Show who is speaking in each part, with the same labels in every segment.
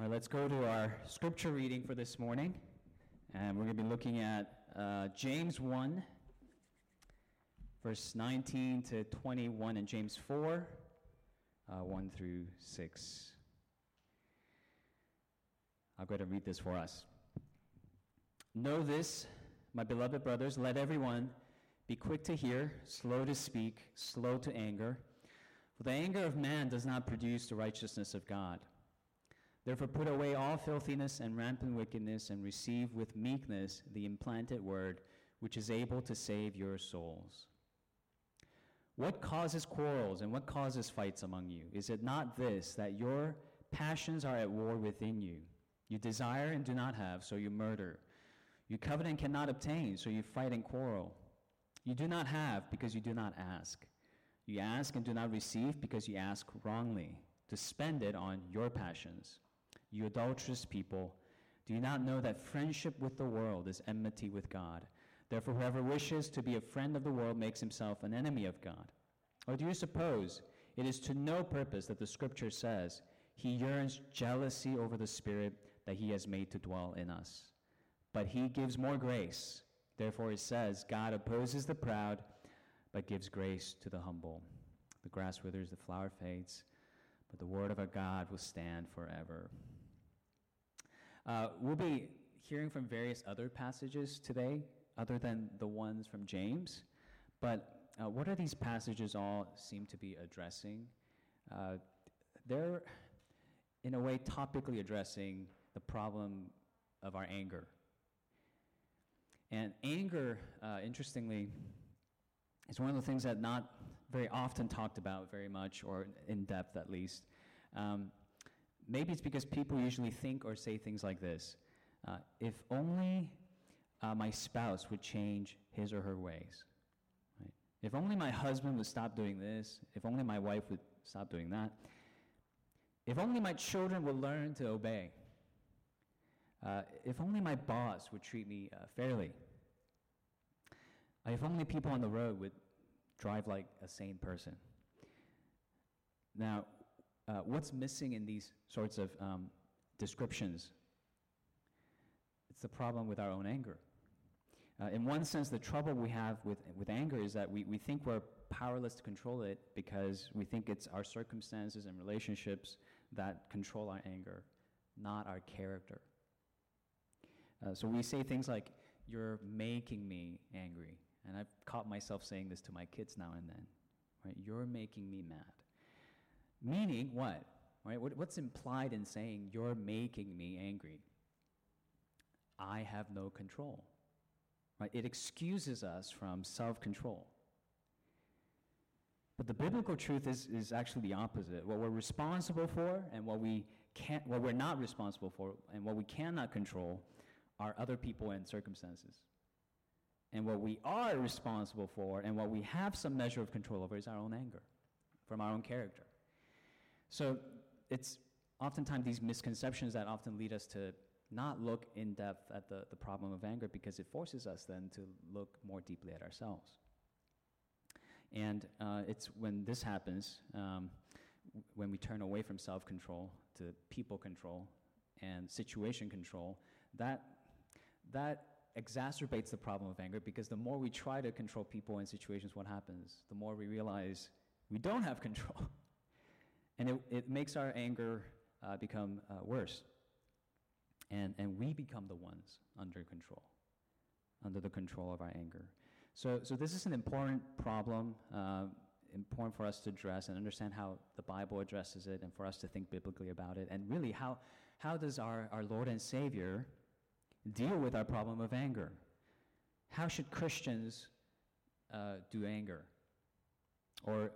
Speaker 1: All right, let's go to our scripture reading for this morning. And we're going to be looking at uh, James 1, verse 19 to 21, and James 4, uh, 1 through 6. I'll go ahead and read this for us. Know this, my beloved brothers, let everyone be quick to hear, slow to speak, slow to anger. For the anger of man does not produce the righteousness of God. Therefore, put away all filthiness and rampant wickedness, and receive with meekness the implanted word, which is able to save your souls. What causes quarrels and what causes fights among you? Is it not this, that your passions are at war within you? You desire and do not have, so you murder. You covet and cannot obtain, so you fight and quarrel. You do not have because you do not ask. You ask and do not receive because you ask wrongly, to spend it on your passions. You adulterous people, do you not know that friendship with the world is enmity with God? Therefore, whoever wishes to be a friend of the world makes himself an enemy of God. Or do you suppose it is to no purpose that the scripture says, He yearns jealousy over the Spirit that He has made to dwell in us? But He gives more grace. Therefore, it says, God opposes the proud, but gives grace to the humble. The grass withers, the flower fades, but the word of our God will stand forever. Uh, we'll be hearing from various other passages today, other than the ones from James. But uh, what are these passages all seem to be addressing? Uh, they're, in a way, topically addressing the problem of our anger. And anger, uh, interestingly, is one of the things that not very often talked about very much, or in depth at least. Um, maybe it's because people usually think or say things like this uh, If only uh, my spouse would change his or her ways. Right? If only my husband would stop doing this. If only my wife would stop doing that. If only my children would learn to obey. Uh, if only my boss would treat me uh, fairly. If only people on the road would drive like a sane person. Now, uh, what's missing in these sorts of um, descriptions? It's the problem with our own anger. Uh, in one sense, the trouble we have with, with anger is that we, we think we're powerless to control it because we think it's our circumstances and relationships that control our anger, not our character. Uh, so we say things like, You're making me angry. And I've caught myself saying this to my kids now and then. Right? You're making me mad. Meaning what? Right? What, what's implied in saying you're making me angry? I have no control. Right? It excuses us from self-control. But the biblical truth is, is actually the opposite. What we're responsible for and what we can't what we're not responsible for and what we cannot control are other people and circumstances. And what we are responsible for and what we have some measure of control over is our own anger from our own character. So it's oftentimes these misconceptions that often lead us to not look in depth at the, the problem of anger because it forces us then to look more deeply at ourselves. And uh, it's when this happens, um, when we turn away from self control to people control and situation control, that, that exacerbates the problem of anger because the more we try to control people and situations, what happens? The more we realize we don't have control. and it, it makes our anger uh, become uh, worse. And, and we become the ones under control, under the control of our anger. So, so this is an important problem, uh, important for us to address and understand how the Bible addresses it and for us to think biblically about it. And really, how, how does our, our Lord and Savior deal with our problem of anger. How should Christians uh, do anger or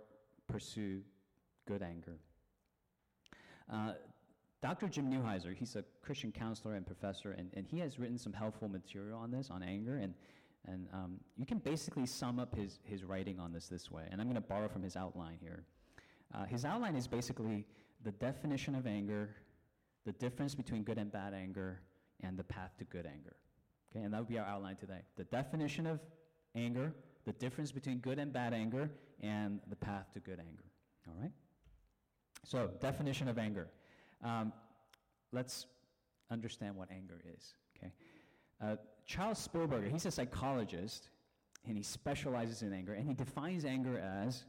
Speaker 1: pursue good anger? Uh, Dr. Jim Newheiser, he's a Christian counselor and professor, and, and he has written some helpful material on this, on anger, and, and um, you can basically sum up his, his writing on this this way, and I'm going to borrow from his outline here. Uh, his outline is basically the definition of anger, the difference between good and bad anger, and the path to good anger. Okay, and that would be our outline today. The definition of anger, the difference between good and bad anger, and the path to good anger. All right? So, definition of anger. Um, let's understand what anger is, okay? Uh, Charles Spielberger, he's a psychologist, and he specializes in anger, and he defines anger as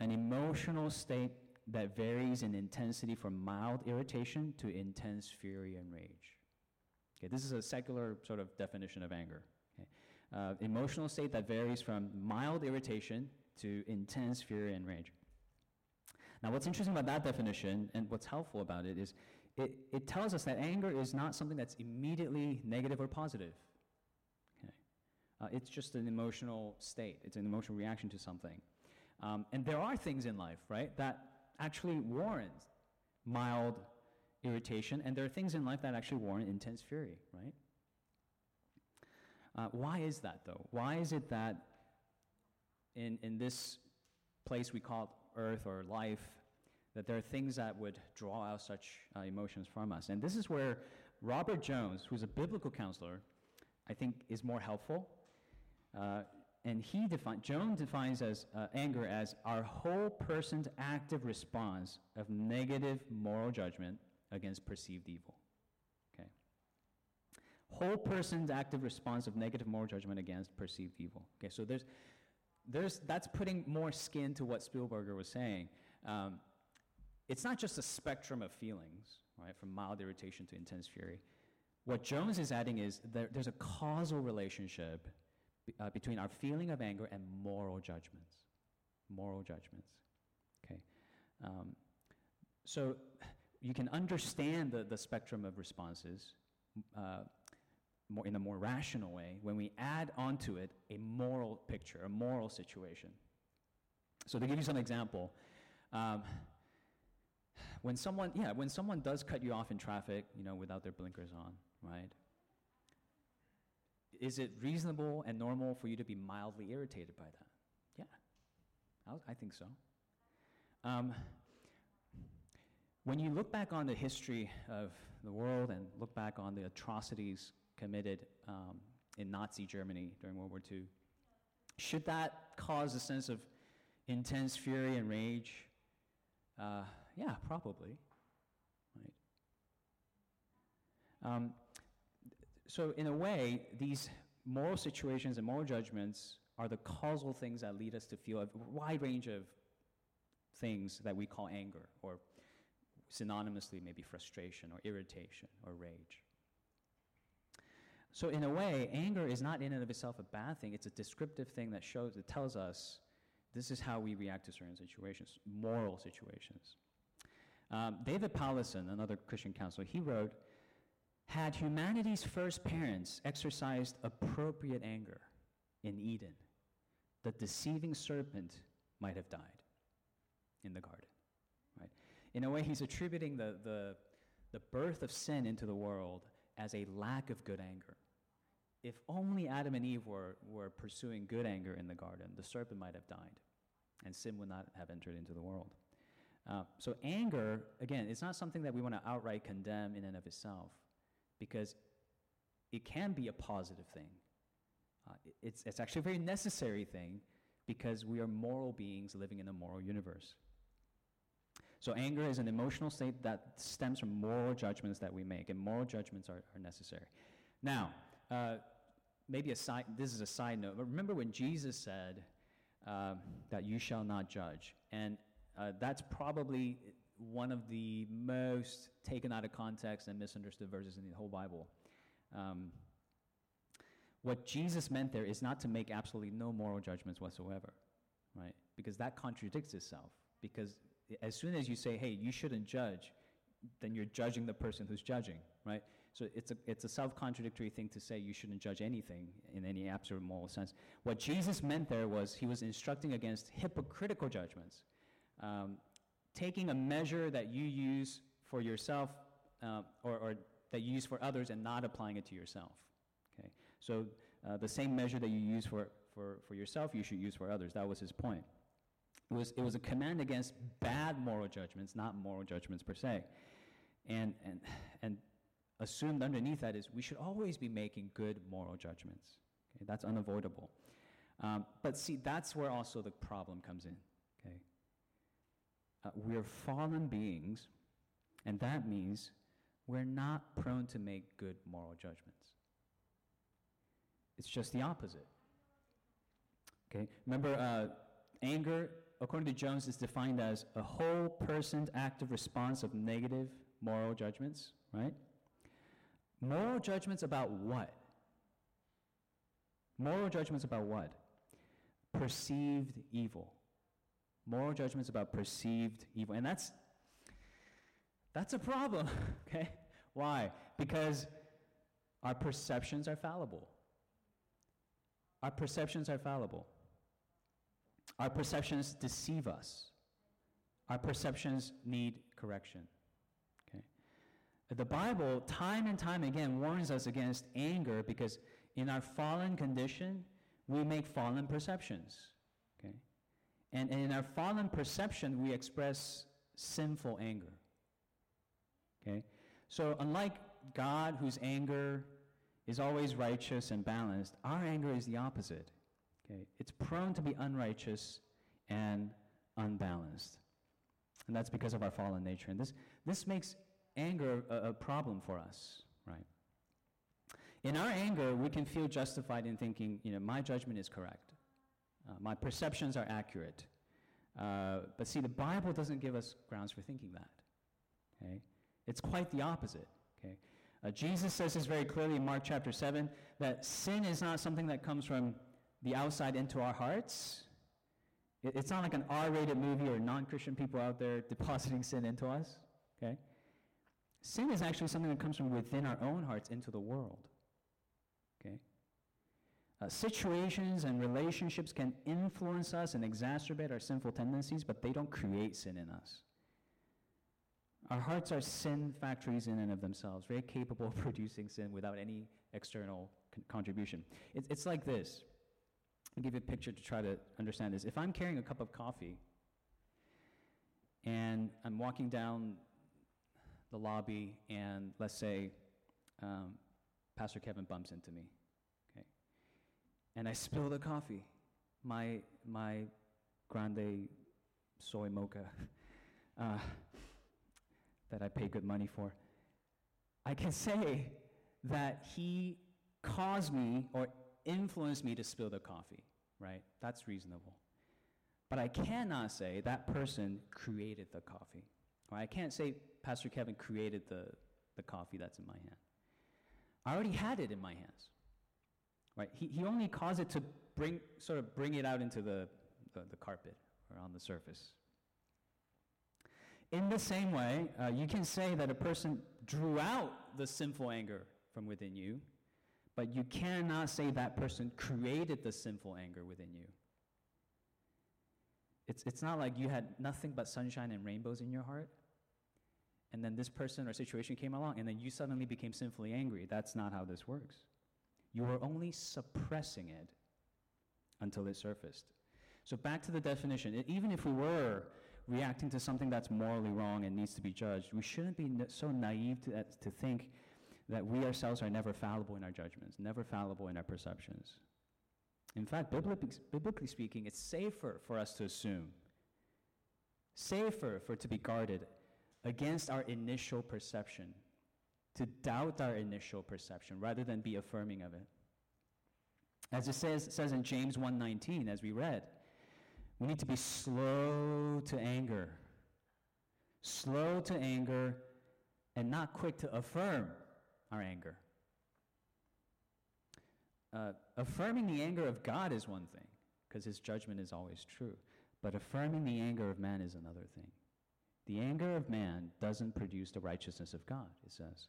Speaker 1: an emotional state that varies in intensity from mild irritation to intense fury and rage. Okay, this is a secular sort of definition of anger. Okay? Uh, emotional state that varies from mild irritation to intense fury and rage. Now, what's interesting about that definition and what's helpful about it is it, it tells us that anger is not something that's immediately negative or positive. Okay? Uh, it's just an emotional state, it's an emotional reaction to something. Um, and there are things in life, right, that actually warrant mild irritation, and there are things in life that actually warrant intense fury, right? Uh, why is that, though? Why is it that in, in this place we call Earth or life, that there are things that would draw out such uh, emotions from us? And this is where Robert Jones, who's a biblical counselor, I think is more helpful. Uh, and he defines, Jones defines as uh, anger as our whole person's active response of negative moral judgment against perceived evil. Okay. Whole person's active response of negative moral judgment against perceived evil. Okay, so there's, there's, that's putting more skin to what Spielberger was saying. Um, it's not just a spectrum of feelings, right, from mild irritation to intense fury. What Jones is adding is there, there's a causal relationship uh, between our feeling of anger and moral judgments. Moral judgments. Okay. Um, so you can understand the, the spectrum of responses uh, more in a more rational way when we add onto it a moral picture, a moral situation. So to give you some example, um, when someone, yeah, when someone does cut you off in traffic, you know, without their blinkers on, right? is it reasonable and normal for you to be mildly irritated by that? Yeah, I, I think so. Um, when you look back on the history of the world and look back on the atrocities committed um, in Nazi Germany during World War II, should that cause a sense of intense fury and rage? Uh, yeah, probably. Right. Um, so, in a way, these moral situations and moral judgments are the causal things that lead us to feel a wide range of things that we call anger, or synonymously, maybe frustration, or irritation, or rage. So, in a way, anger is not in and of itself a bad thing. It's a descriptive thing that shows, it tells us this is how we react to certain situations, moral situations. Um, David Powlison, another Christian counselor, he wrote, had humanity's first parents exercised appropriate anger in Eden, the deceiving serpent might have died in the garden. Right? In a way, he's attributing the, the, the birth of sin into the world as a lack of good anger. If only Adam and Eve were, were pursuing good anger in the garden, the serpent might have died, and sin would not have entered into the world. Uh, so, anger, again, it's not something that we want to outright condemn in and of itself because it can be a positive thing. Uh, it's, it's actually a very necessary thing because we are moral beings living in a moral universe. So, anger is an emotional state that stems from moral judgments that we make, and moral judgments are, are necessary. Now, uh, maybe a side, this is a side note, but remember when Jesus said uh, that you shall not judge? And uh, that's probably one of the most taken out of context and misunderstood verses in the whole Bible. Um, what Jesus meant there is not to make absolutely no moral judgments whatsoever, right? Because that contradicts itself. Because as soon as you say, hey, you shouldn't judge, then you're judging the person who's judging, right? So it's a, it's a self contradictory thing to say you shouldn't judge anything in any absolute moral sense. What Jesus meant there was he was instructing against hypocritical judgments. Um, taking a measure that you use for yourself uh, or, or, that you use for others and not applying it to yourself. Okay? So uh, the same measure that you use for, for, for yourself, you should use for others. That was his point. It was, it was a command against bad moral judgments, not moral judgments per se. And, and, and assumed underneath that is we should always be making good moral judgments. Okay? That's unavoidable. Um, but see, that's where also the problem comes in. Okay? uh, we're fallen beings, and that means we're not prone to make good moral judgments. It's just the opposite. Okay? Remember, uh, anger, according to Jones, is defined as a whole person's active response of negative moral judgments, right? Moral judgments about what? Moral judgments about what? Perceived evil. Moral judgments about perceived evil. And that's that's a problem, okay? Why? Because our perceptions are fallible. Our perceptions are fallible. Our perceptions deceive us. Our perceptions need correction. The Bible, time and time again, warns us against anger because in our fallen condition, we make fallen perceptions. Okay? And, and in our fallen perception, we express sinful anger. Okay? So, unlike God, whose anger is always righteous and balanced, our anger is the opposite. Okay? It's prone to be unrighteous and unbalanced. And that's because of our fallen nature. And this, this makes anger a, a problem for us, right? In our anger, we can feel justified in thinking, you know, my judgment is correct. Uh, my perceptions are accurate. Uh, but see, the Bible doesn't give us grounds for thinking that. Okay? It's quite the opposite. Okay? Uh, Jesus says this very clearly in Mark chapter 7 that sin is not something that comes from the outside into our hearts. It, it's not like an R rated movie or non Christian people out there depositing sin into us. Okay? Sin is actually something that comes from within our own hearts into the world. Okay? Uh, situations and relationships can influence us and exacerbate our sinful tendencies, but they don't create sin in us. Our hearts are sin factories in and of themselves, very capable of producing sin without any external con- contribution. It's, it's like this. I'll give you a picture to try to understand this. If I'm carrying a cup of coffee and I'm walking down the lobby, and let's say um, Pastor Kevin bumps into me, okay, and I spill the coffee, my my grande soy mocha. Uh, that I pay good money for, I can say that he caused me or influenced me to spill the coffee, right? That's reasonable. But I cannot say that person created the coffee. Or I can't say Pastor Kevin created the, the coffee that's in my hand. I already had it in my hands. Right? He, he only caused it to bring, sort of bring it out into the, the, the carpet or on the surface. In the same way, uh, you can say that a person drew out the sinful anger from within you, but you cannot say that person created the sinful anger within you. It's, it's not like you had nothing but sunshine and rainbows in your heart, and then this person or situation came along, and then you suddenly became sinfully angry. That's not how this works. You were only suppressing it until it surfaced. So, back to the definition. Even if we were reacting to something that's morally wrong and needs to be judged, we shouldn't be so naive to, to think that we ourselves are never fallible in our judgments, never fallible in our perceptions. In fact, biblically, speaking, it's safer for us to assume, safer for it to be guarded against our initial perception, to doubt our initial perception rather than be affirming of it. As it says, says in James 1:19, as we read, we need to be slow to anger. Slow to anger and not quick to affirm our anger. Uh, affirming the anger of God is one thing, because his judgment is always true. But affirming the anger of man is another thing. The anger of man doesn't produce the righteousness of God, it says.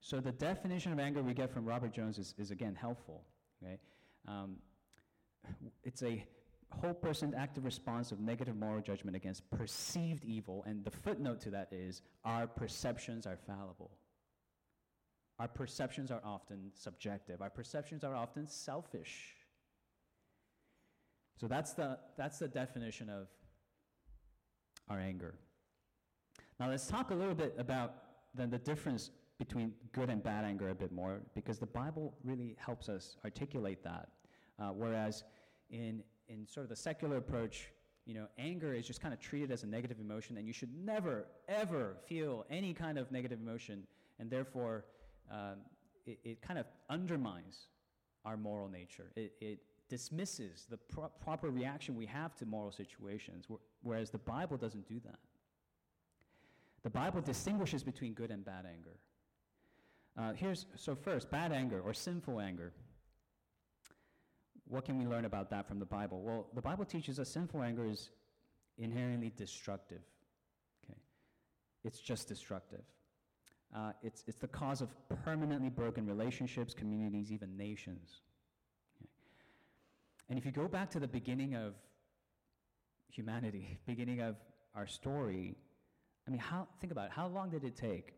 Speaker 1: So the definition of anger we get from Robert Jones is, is again helpful. Okay? Um, it's a whole person active response of negative moral judgment against perceived evil, and the footnote to that is our perceptions are fallible. Our perceptions are often subjective. Our perceptions are often selfish. So that's the, that's the definition of our anger. Now let's talk a little bit about then the difference between good and bad anger a bit more, because the Bible really helps us articulate that. Uh, whereas in in sort of the secular approach, you know, anger is just kind of treated as a negative emotion, and you should never, ever feel any kind of negative emotion, and therefore, um, it, it kind of undermines our moral nature. It, it dismisses the pro- proper reaction we have to moral situations, wh- whereas the Bible doesn't do that. The Bible distinguishes between good and bad anger. Uh, here's so first, bad anger or sinful anger. What can we learn about that from the Bible? Well, the Bible teaches us sinful anger is inherently destructive. Okay, it's just destructive. Uh, it's, it's the cause of permanently broken relationships, communities, even nations. Okay. And if you go back to the beginning of humanity, beginning of our story, I mean, how, think about it. How long did it take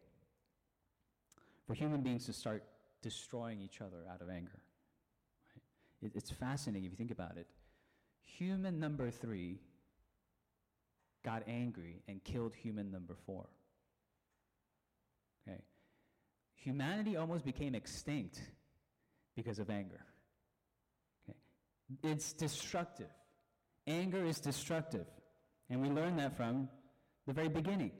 Speaker 1: for human beings to start destroying each other out of anger? Right? It, it's fascinating if you think about it. Human number three got angry and killed human number four. Okay? Humanity almost became extinct because of anger. Okay? It's destructive. Anger is destructive. And we learn that from the very beginning.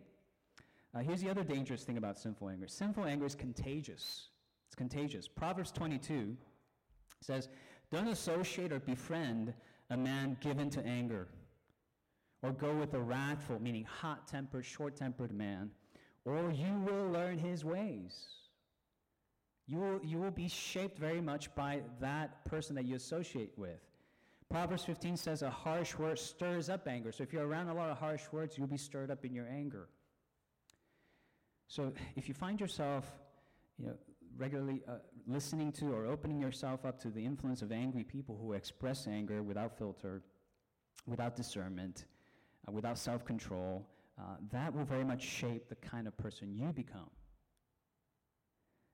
Speaker 1: Uh, here's the other dangerous thing about sinful anger sinful anger is contagious. It's contagious. Proverbs 22 says, Don't associate or befriend a man given to anger, or go with a wrathful, meaning hot tempered, short tempered man, or you will learn his ways. You will, you will be shaped very much by that person that you associate with. Proverbs 15 says a harsh word stirs up anger. So if you're around a lot of harsh words, you'll be stirred up in your anger. So if you find yourself, you know, regularly uh, listening to or opening yourself up to the influence of angry people who express anger without filter, without discernment, uh, without self-control, uh, that will very much shape the kind of person you become.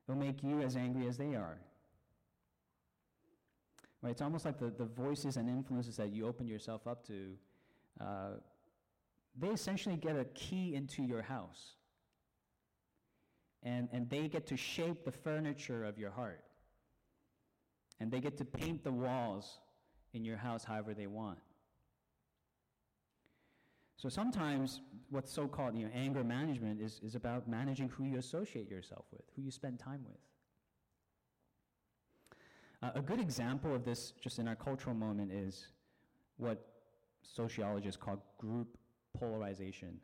Speaker 1: It'll make you as angry as they are. Right? It's almost like the, the voices and influences that you open yourself up to, uh, they essentially get a key into your house. And, and they get to shape the furniture of your heart. And they get to paint the walls in your house however they want. So sometimes what's so called you know, anger management is, is about managing who you associate yourself with, who you spend time with. Uh, a good example of this, just in our cultural moment, is what sociologists call group polarization.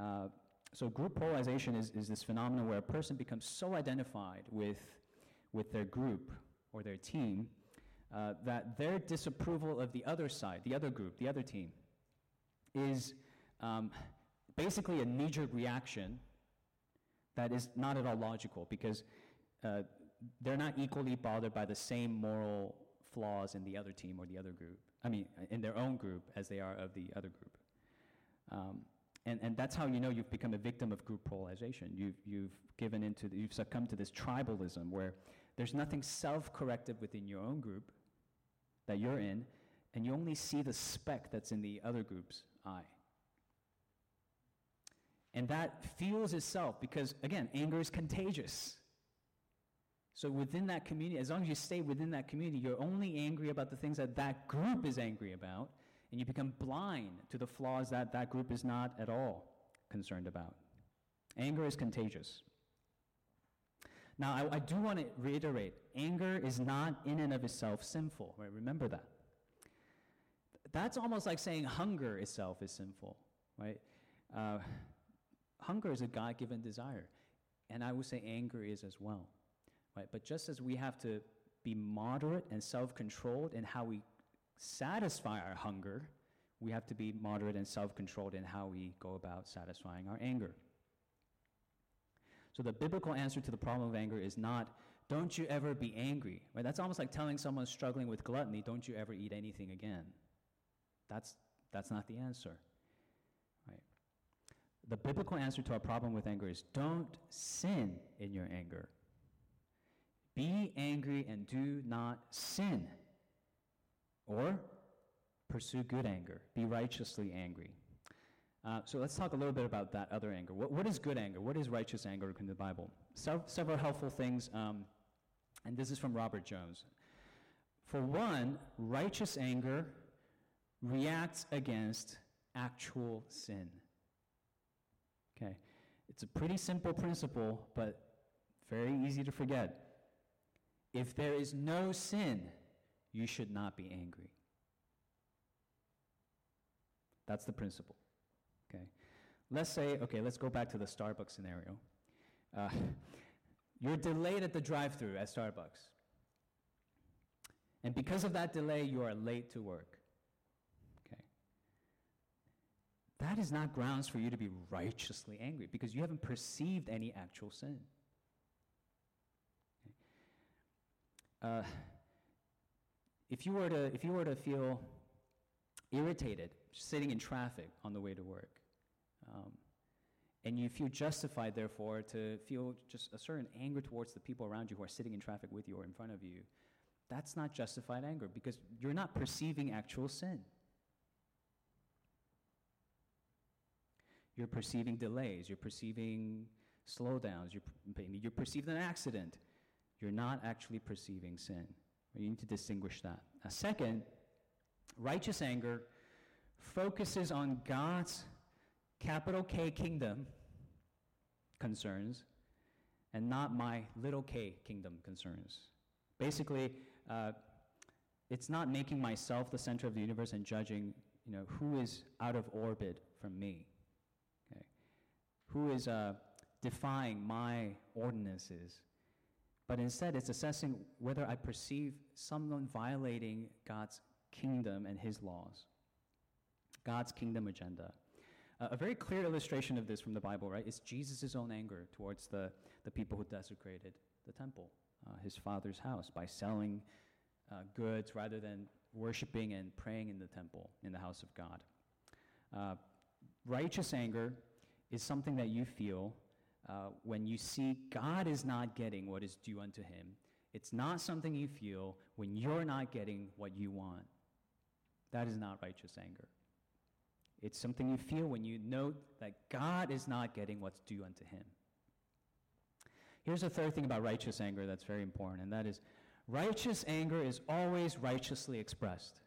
Speaker 1: Uh, so, group polarization is, is this phenomenon where a person becomes so identified with, with their group or their team uh, that their disapproval of the other side, the other group, the other team, is um, basically a knee jerk reaction that is not at all logical because uh, they're not equally bothered by the same moral flaws in the other team or the other group. I mean, in their own group as they are of the other group. Um, and, and that's how you know you've become a victim of group polarization. You've, you've given into, the, you've succumbed to this tribalism where there's nothing self-corrective within your own group that you're in, and you only see the speck that's in the other group's eye. And that fuels itself because, again, anger is contagious. So within that community, as long as you stay within that community, you're only angry about the things that that group is angry about, and you become blind to the flaws that that group is not at all concerned about. Anger is contagious. Now, I, I do want to reiterate anger is not in and of itself sinful. Right? Remember that. That's almost like saying hunger itself is sinful, right? Uh, hunger is a God given desire. And I would say anger is as well. Right? But just as we have to be moderate and self controlled in how we satisfy our hunger, we have to be moderate and self controlled in how we go about satisfying our anger. So the biblical answer to the problem of anger is not, don't you ever be angry. Right? That's almost like telling someone struggling with gluttony, don't you ever eat anything again. That's, that's not the answer. Right? The biblical answer to our problem with anger is don't sin in your anger. Be angry and do not sin. Or pursue good anger. Be righteously angry. Uh, so let's talk a little bit about that other anger. What, what is good anger? What is righteous anger in the Bible? Several helpful things, um, and this is from Robert Jones. For one, righteous anger reacts against actual sin. Okay, it's a pretty simple principle, but very easy to forget. If there is no sin, you should not be angry. That's the principle. Okay. Let's say, okay, let's go back to the Starbucks scenario. Uh, you're delayed at the drive through at Starbucks. And because of that delay, you are late to work. Okay. That is not grounds for you to be righteously angry because you haven't perceived any actual sin. Uh, if you were to if you were to feel irritated sitting in traffic on the way to work, um, and you feel justified, therefore, to feel just a certain anger towards the people around you who are sitting in traffic with you or in front of you, that's not justified anger because you're not perceiving actual sin. You're perceiving delays, you're perceiving slowdowns, you're, you're perceiving an accident. You're not actually perceiving sin. You need to distinguish that. A second, righteous anger focuses on God's capital K kingdom concerns and not my little k kingdom concerns. Basically, uh, it's not making myself the center of the universe and judging, you know, who is out of orbit from me. Who is uh, defying my ordinances. But instead, it's assessing whether I perceive someone violating God's kingdom and his laws, God's kingdom agenda. Uh, a very clear illustration of this from the Bible, right, is Jesus' own anger towards the, the people who desecrated the temple, uh, his father's house, by selling uh, goods rather than worshiping and praying in the temple, in the house of God. Uh, righteous anger is something that you feel uh, when you see God is not getting what is due unto him. It's not something you feel when you're not getting what you want. That is not righteous anger. It's something you feel when you know that God is not getting what's due unto him. Here's a third thing about righteous anger that's very important, and that is righteous anger is always righteously expressed.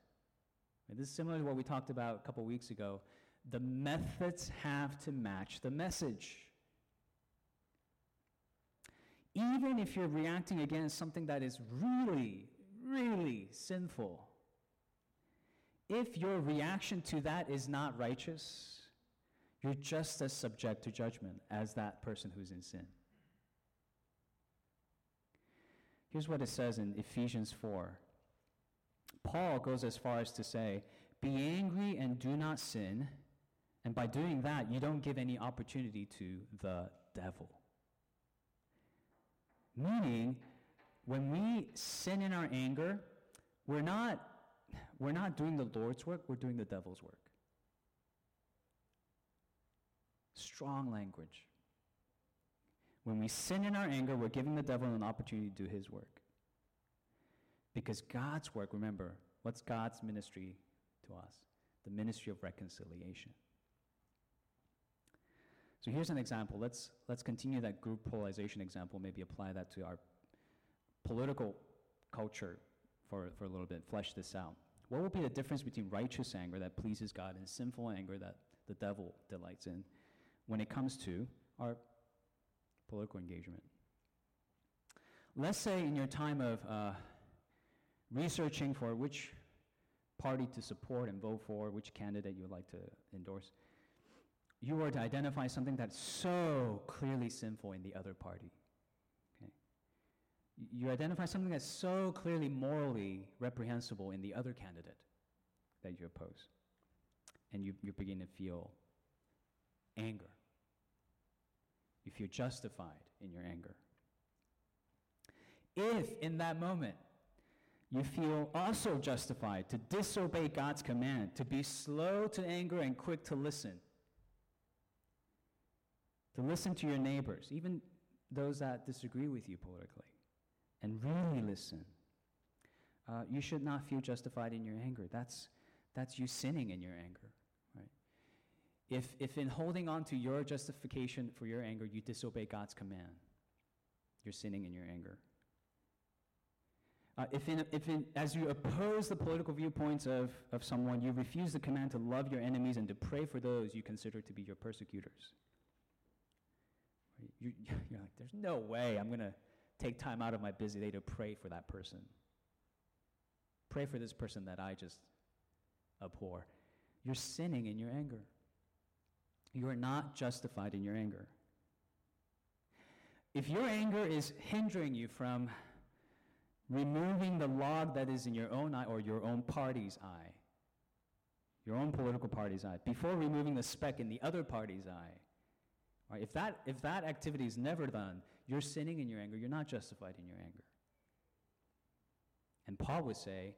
Speaker 1: And this is similar to what we talked about a couple weeks ago. The methods have to match the message. Even if you're reacting against something that is really, really sinful, if your reaction to that is not righteous, you're just as subject to judgment as that person who's in sin. Here's what it says in Ephesians 4. Paul goes as far as to say, Be angry and do not sin. And by doing that, you don't give any opportunity to the devil. Meaning, when we sin in our anger, we're not we're not doing the Lord's work, we're doing the devil's work. Strong language. When we sin in our anger, we're giving the devil an opportunity to do his work. Because God's work, remember, what's God's ministry to us? The ministry of reconciliation. So here's an example. Let's, let's continue that group polarization example, maybe apply that to our political culture for, for a little bit, flesh this out. What will be the difference between righteous anger that pleases God and sinful anger that the devil delights in when it comes to our political engagement? Let's say in your time of uh, researching for which party to support and vote for, which candidate you would like to endorse, you were to identify something that's so clearly sinful in the other party you identify something that's so clearly morally reprehensible in the other candidate that you oppose. And you, you begin to feel anger. You feel justified in your anger. If in that moment you feel also justified to disobey God's command, to be slow to anger and quick to listen, to listen to your neighbors, even those that disagree with you politically, and really listen, uh, you should not feel justified in your anger. That's, that's you sinning in your anger, right? If, if in holding on to your justification for your anger, you disobey God's command, you're sinning in your anger. Uh, if, in, if in, as you oppose the political viewpoints of, of someone, you refuse the command to love your enemies and to pray for those you consider to be your persecutors. You, you're like, there's no way I'm going to take time out of my busy day to pray for that person. Pray for this person that I just abhor. You're sinning in your anger. You are not justified in your anger. If your anger is hindering you from removing the log that is in your own eye or your own party's eye, your own political party's eye, before removing the speck in the other party's eye, right, if, that, if that activity is never done, you're sinning in your anger. You're not justified in your anger. And Paul would say,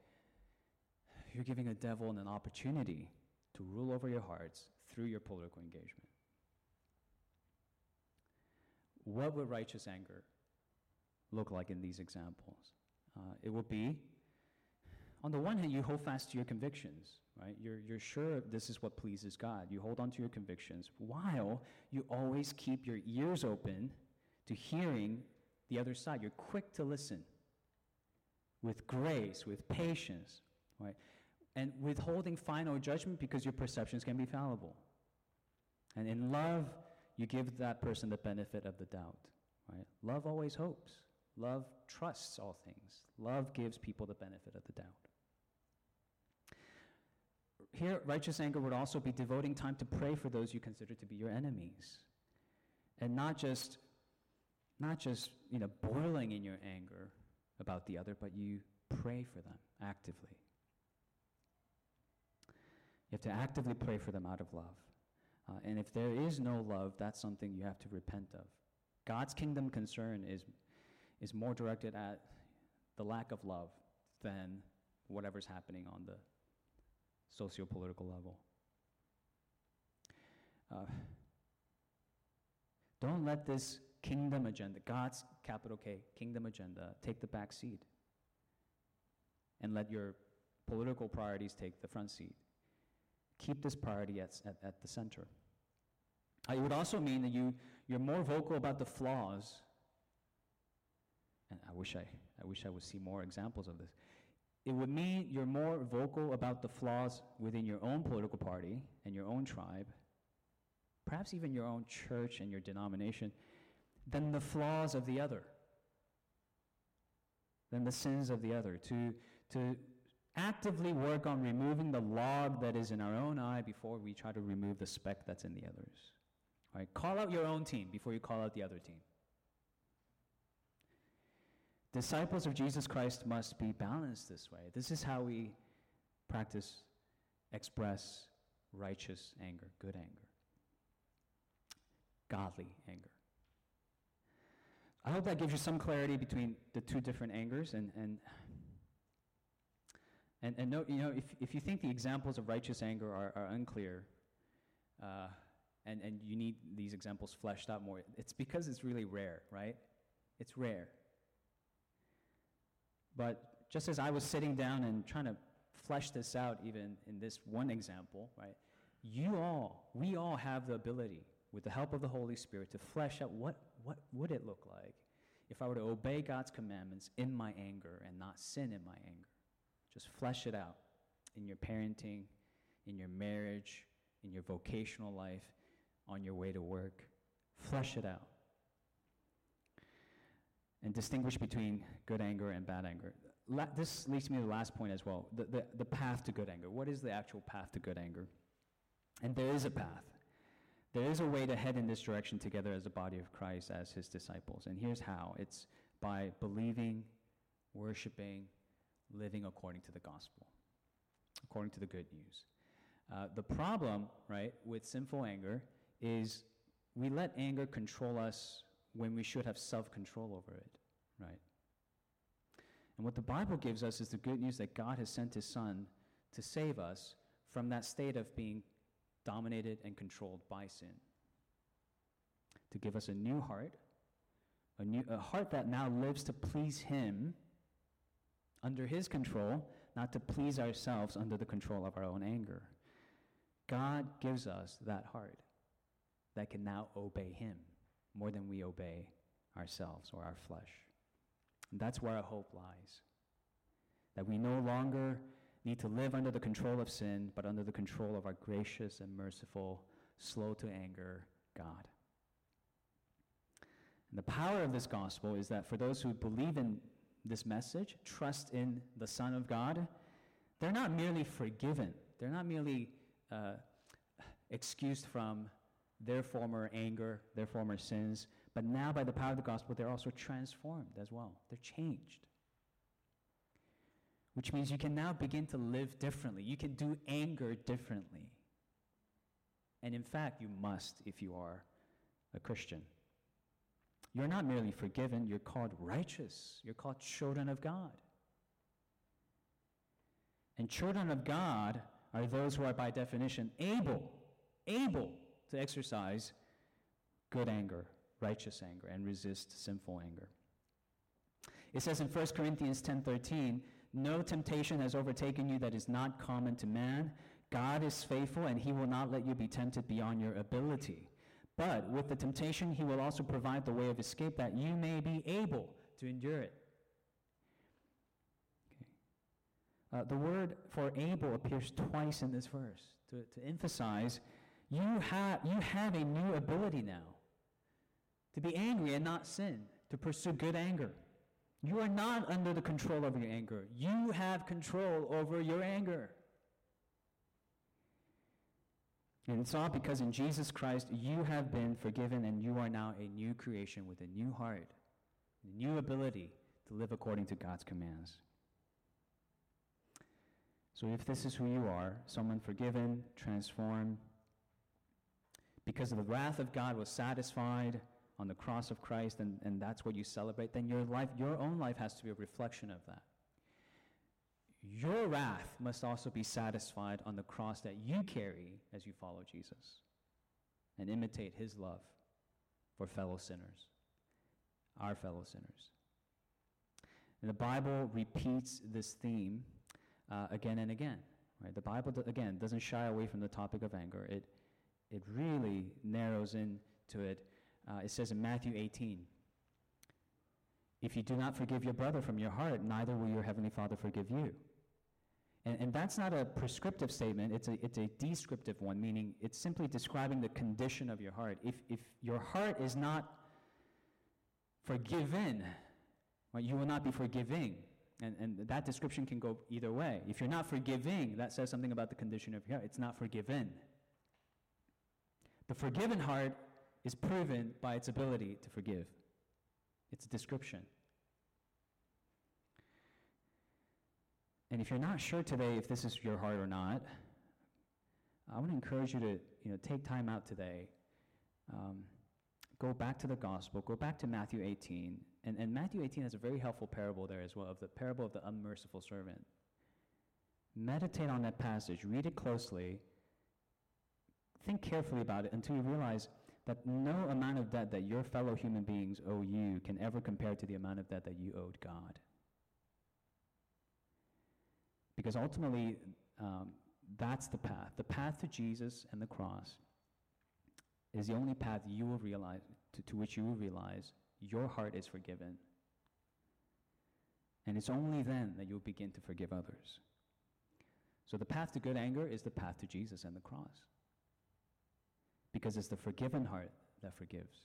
Speaker 1: you're giving a devil an opportunity to rule over your hearts through your political engagement. What would righteous anger look like in these examples? Uh, it will be, on the one hand, you hold fast to your convictions, right? You're, you're sure this is what pleases God. You hold on to your convictions while you always keep your ears open to hearing the other side. You're quick to listen with grace, with patience, right? And withholding final judgment because your perceptions can be fallible. And in love, you give that person the benefit of the doubt, right? Love always hopes. Love trusts all things. Love gives people the benefit of the doubt. Here, righteous anger would also be devoting time to pray for those you consider to be your enemies. And not just not just, you know, boiling in your anger about the other, but you pray for them actively. You have to actively pray for them out of love. Uh, and if there is no love, that's something you have to repent of. God's kingdom concern is, is more directed at the lack of love than whatever's happening on the socio political level. Uh, don't let this kingdom agenda, God's capital K, kingdom agenda, take the back seat. And let your political priorities take the front seat. Keep this priority at, at, at the center. Uh, it would also mean that you, you're more vocal about the flaws. And I wish I, I wish I would see more examples of this. It would mean you're more vocal about the flaws within your own political party and your own tribe, perhaps even your own church and your denomination, than the flaws of the other, than the sins of the other. To, to actively work on removing the log that is in our own eye before we try to remove the speck that's in the others. Right? Call out your own team before you call out the other team. Disciples of Jesus Christ must be balanced this way. This is how we practice, express righteous anger, good anger, godly anger. I hope that gives you some clarity between the two different angers and, and and, and you know, if, if you think the examples of righteous anger are, are unclear, uh, and, and you need these examples fleshed out more, it's because it's really rare, right? It's rare. But just as I was sitting down and trying to flesh this out, even in this one example, right? You all, we all have the ability, with the help of the Holy Spirit, to flesh out what, what would it look like if I were to obey God's commandments in my anger and not sin in my anger. Just flesh it out in your parenting, in your marriage, in your vocational life, on your way to work. Flesh it out. And distinguish between good anger and bad anger. La- this leads me to the last point as well the, the, the path to good anger. What is the actual path to good anger? And there is a path. There is a way to head in this direction together as a body of Christ, as his disciples. And here's how it's by believing, worshiping, living according to the gospel, according to the good news. Uh, the problem, right, with sinful anger is we let anger control us when we should have self control over it, right? And what the Bible gives us is the good news that God has sent His Son to save us from that state of being dominated and controlled by sin. To give us a new heart, a, new, a heart that now lives to please Him under His control, not to please ourselves under the control of our own anger. God gives us that heart that can now obey Him more than we obey ourselves or our flesh. And that's where our hope lies. that we no longer need to live under the control of sin, but under the control of our gracious and merciful, slow to anger God. And the power of this gospel is that for those who believe in this message, trust in the Son of God, they're not merely forgiven, they're not merely uh, excused from their former anger, their former sins, but now by the power of the gospel, they're also transformed as well. They're changed. Which means you can now begin to live differently. You can do anger differently. And in fact, you must if you are a Christian. You're not merely forgiven, you're called righteous. You're called children of God. And children of God are those who are, by definition, able, able to exercise good anger, righteous anger, and resist sinful anger. It says in 1 Corinthians 10:13, "No temptation has overtaken you that is not common to man. God is faithful, and he will not let you be tempted beyond your ability. But with the temptation, he will also provide the way of escape that you may be able to endure it." Uh, the word for able appears twice in this verse to, to emphasize you have, you have a new ability now to be angry and not sin, to pursue good anger. You are not under the control of your anger. You have control over your anger. And it's all because in Jesus Christ you have been forgiven and you are now a new creation with a new heart, a new ability to live according to God's commands. So if this is who you are, someone forgiven, transformed, because the wrath of God was satisfied on the cross of Christ, and, and that's what you celebrate, then your life, your own life has to be a reflection of that. Your wrath must also be satisfied on the cross that you carry as you follow Jesus and imitate his love for fellow sinners, our fellow sinners. And the Bible repeats this theme uh, again and again. Right? The Bible, again, doesn't shy away from the topic of anger. It, it really narrows into it. Uh, it says in Matthew 18, if you do not forgive your brother from your heart, neither will your heavenly Father forgive you. And, and that's not a prescriptive statement, it's a, it's a descriptive one, meaning it's simply describing the condition of your heart. If, if your heart is not forgiven, well, you will not be forgiving. And, and that description can go either way. If you're not forgiving, that says something about the condition of your heart. It's not forgiven. The forgiven heart is proven by its ability to forgive. It's a description. And if you're not sure today if this is your heart or not, I want to encourage you to you know, take time out today. Um, go back to the gospel, go back to Matthew 18, and, and Matthew 18 has a very helpful parable there as well of the parable of the unmerciful servant. Meditate on that passage, read it closely, think carefully about it until you realize that no amount of debt that your fellow human beings owe you can ever compare to the amount of debt that you owed God. Because ultimately, um, that's the path. The path to Jesus and the cross is the only path you will realize, to, to which you will realize your heart is forgiven. And it's only then that you'll begin to forgive others. So the path to good anger is the path to Jesus and the cross. Because it's the forgiven heart that forgives.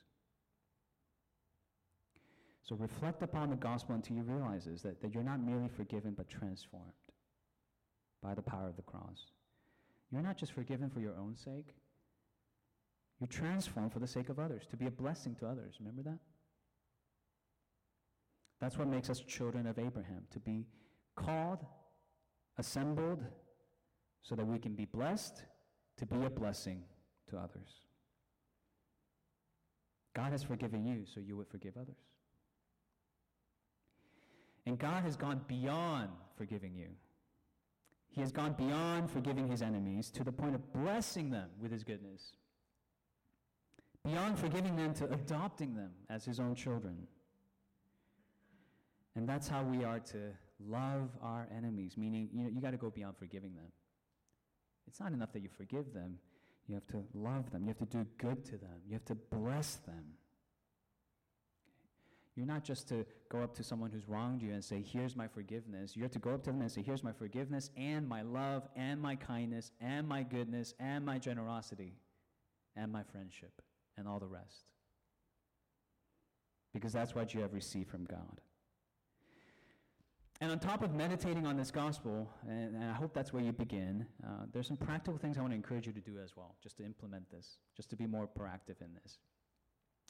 Speaker 1: So reflect upon the gospel until you realize that, that you're not merely forgiven but transformed by the power of the cross. You're not just forgiven for your own sake, you're transformed for the sake of others, to be a blessing to others. Remember that? That's what makes us children of Abraham, to be called, assembled, so that we can be blessed, to be a blessing to others. God has forgiven you, so you would forgive others. And God has gone beyond forgiving you. He has gone beyond forgiving his enemies to the point of blessing them with his goodness. Beyond forgiving them to adopting them as his own children. And that's how we are to love our enemies, meaning you know, you got to go beyond forgiving them. It's not enough that you forgive them. You have to love them. You have to do good to them. You have to bless them. You're not just to go up to someone who's wronged you and say, Here's my forgiveness. You have to go up to them and say, Here's my forgiveness and my love and my kindness and my goodness and my generosity and my friendship and all the rest. Because that's what you have received from God. And on top of meditating on this gospel, and, and I hope that's where you begin, uh, there's some practical things I want to encourage you to do as well, just to implement this, just to be more proactive in this.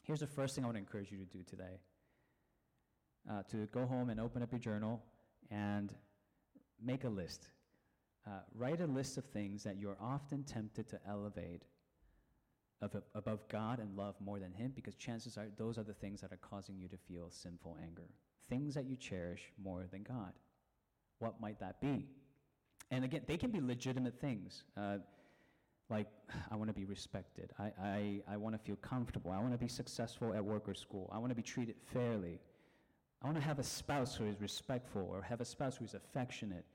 Speaker 1: Here's the first thing I want to encourage you to do today uh, to go home and open up your journal and make a list. Uh, write a list of things that you're often tempted to elevate of, above God and love more than Him because chances are those are the things that are causing you to feel sinful anger. Things that you cherish more than God. What might that be? And again, they can be legitimate things. Uh, like, I want to be respected. I, I, I want to feel comfortable. I want to be successful at work or school. I want to be treated fairly. I want to have a spouse who is respectful or have a spouse who is affectionate.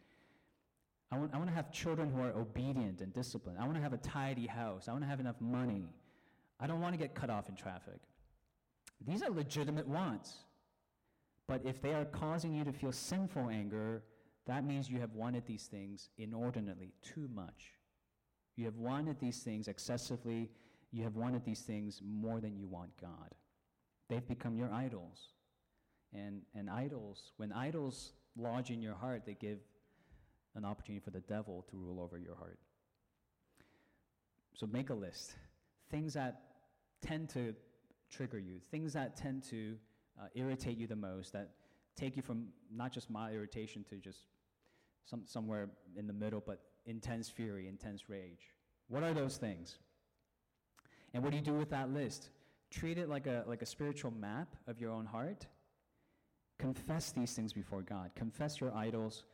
Speaker 1: I want, I want to have children who are obedient and disciplined. I want to have a tidy house. I want to have enough money. I don't want to get cut off in traffic. These are legitimate wants. But if they are causing you to feel sinful anger, that means you have wanted these things inordinately, too much. You have wanted these things excessively. You have wanted these things more than you want God. They've become your idols. And, and idols, when idols lodge in your heart, they give an opportunity for the devil to rule over your heart. So make a list. Things that tend to trigger you, things that tend to uh, irritate you the most, that take you from not just mild irritation to just some, somewhere in the middle, but intense fury, intense rage. What are those things? And what do you do with that list? Treat it like a, like a spiritual map of your own heart. Confess these things before God. Confess your idols.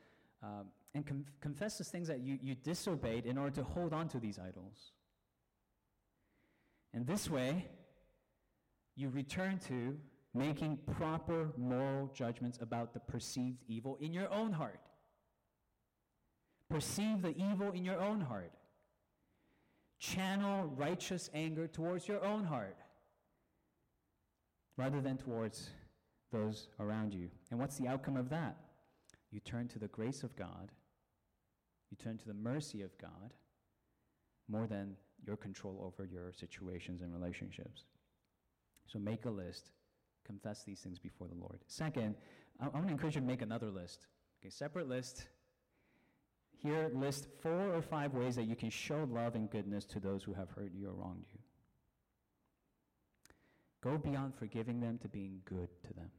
Speaker 1: Um, and com- confess the things that you, you disobeyed in order to hold on to these idols. And this way, you return to making proper moral judgments about the perceived evil in your own heart. Perceive the evil in your own heart. Channel righteous anger towards your own heart rather than towards those around you. And what's the outcome of that? You turn to the grace of God, you turn to the mercy of God more than your control over your situations and relationships. So make a list, confess these things before the Lord. Second, I, want to encourage you to make another list. Okay, separate list. Here, list four or five ways that you can show love and goodness to those who have hurt you or wronged you. Go beyond forgiving them to being good to them.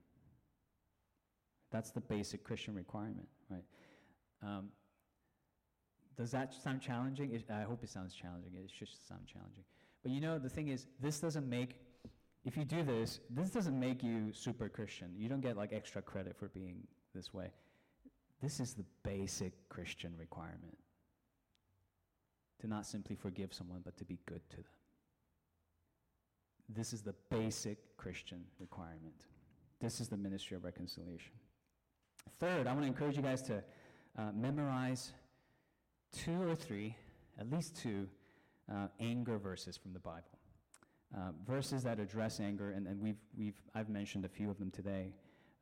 Speaker 1: That's the basic Christian requirement, right? Um, does that sound challenging? I hope it sounds challenging. It should sound challenging. But you know, the thing is, this doesn't make, if you do this, this doesn't make you super Christian. You don't get like extra credit for being this way. This is the basic Christian requirement to not simply forgive someone, but to be good to them. This is the basic Christian requirement. This is the ministry of reconciliation. Third, I want to encourage you guys to uh, memorize two or three, at least two, uh, anger verses from the Bible. Uh, verses that address anger, and, and we've, we've, I've mentioned a few of them today.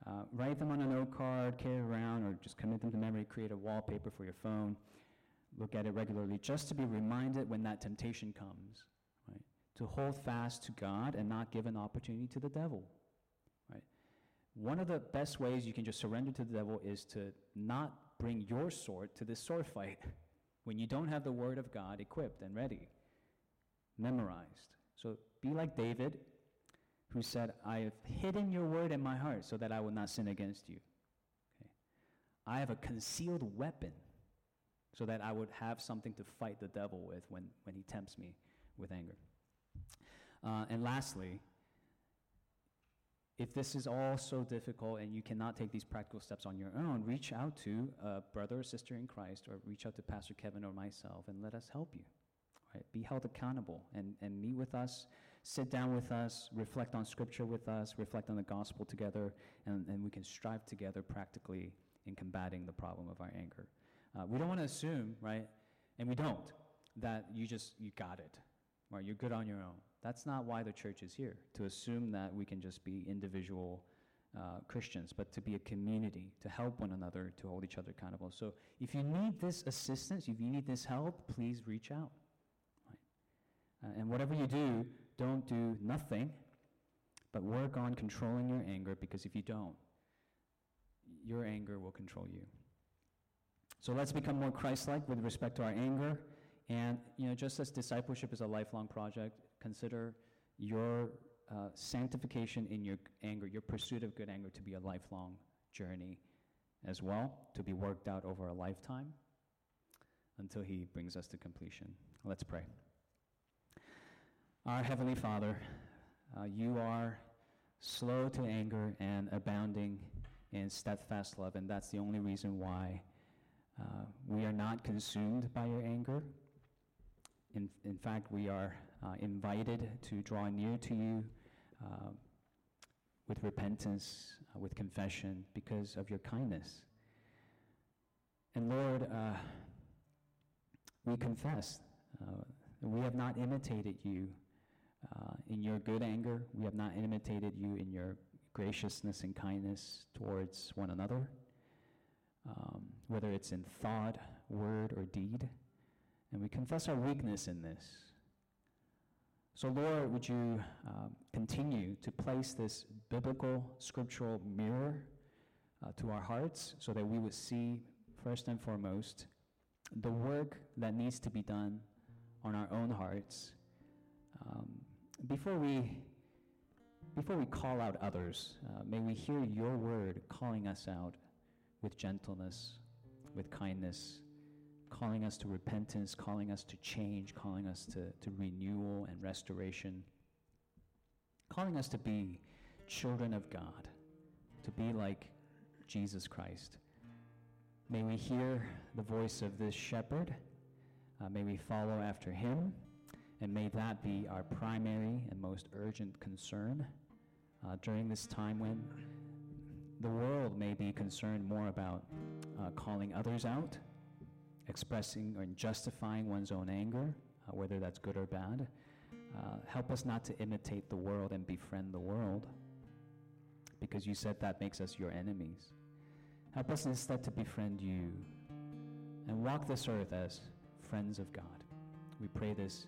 Speaker 1: Uh, write them on a note card, carry around, or just commit them to memory, create a wallpaper for your phone. Look at it regularly just to be reminded when that temptation comes, right? To hold fast to God and not give an opportunity to the devil. right? One of the best ways you can just surrender to the devil is to not bring your sword to this sword fight when you don't have the word of God equipped and ready, memorized. So be like David, who said, I have hidden your word in my heart so that I will not sin against you. Okay. I have a concealed weapon so that I would have something to fight the devil with when, when he tempts me with anger. Uh, and lastly, if this is all so difficult and you cannot take these practical steps on your own, reach out to a brother or sister in Christ or reach out to Pastor Kevin or myself and let us help you. Right? Be held accountable and, and meet with us, sit down with us, reflect on Scripture with us, reflect on the gospel together, and, and we can strive together practically in combating the problem of our anger. Uh, we don't want to assume, right, and we don't, that you just, you got it, right? You're good on your own. That's not why the church is here, to assume that we can just be individual uh, Christians, but to be a community, to help one another, to hold each other accountable. So if you need this assistance, if you need this help, please reach out. Right? Uh, and whatever you do, don't do nothing, but work on controlling your anger because if you don't, your anger will control you. So let's become more Christ like with respect to our anger. And, you know, just as discipleship is a lifelong project, consider your uh, sanctification in your anger, your pursuit of good anger to be a lifelong journey as well, to be worked out over a lifetime until He brings us to completion. Let's pray. Our Heavenly Father, uh, you are slow to anger and abounding in steadfast love, and that's the only reason why uh, we are not consumed by your anger. In, in fact, we are uh, invited to draw near to you uh, with repentance, uh, with confession, because of your kindness. And Lord, uh, we confess we have not imitated you uh, in your good anger. We have not imitated you in your graciousness and kindness towards one another, um, whether it's in thought, word, or deed. And we confess our weakness in this. So, Lord, would you uh, continue to place this biblical, scriptural mirror uh, to our hearts so that we would see, first and foremost, the work that needs to be done on our own hearts um, before we before we call out others, uh, may we hear your word calling us out with gentleness, with kindness, calling us to repentance, calling us to change, calling us to, to renewal and restoration, calling us to be children of God, to be like Jesus Christ. May we hear the voice of this shepherd. Uh, may we follow after him. And may that be our primary and most urgent concern uh, during this time when the world may be concerned more about uh, calling others out, expressing or justifying one's own anger, uh, whether that's good or bad. Uh, help us not to imitate the world and befriend the world, because you said that makes us your enemies. Help us instead to befriend you and walk this earth as friends of God. We pray this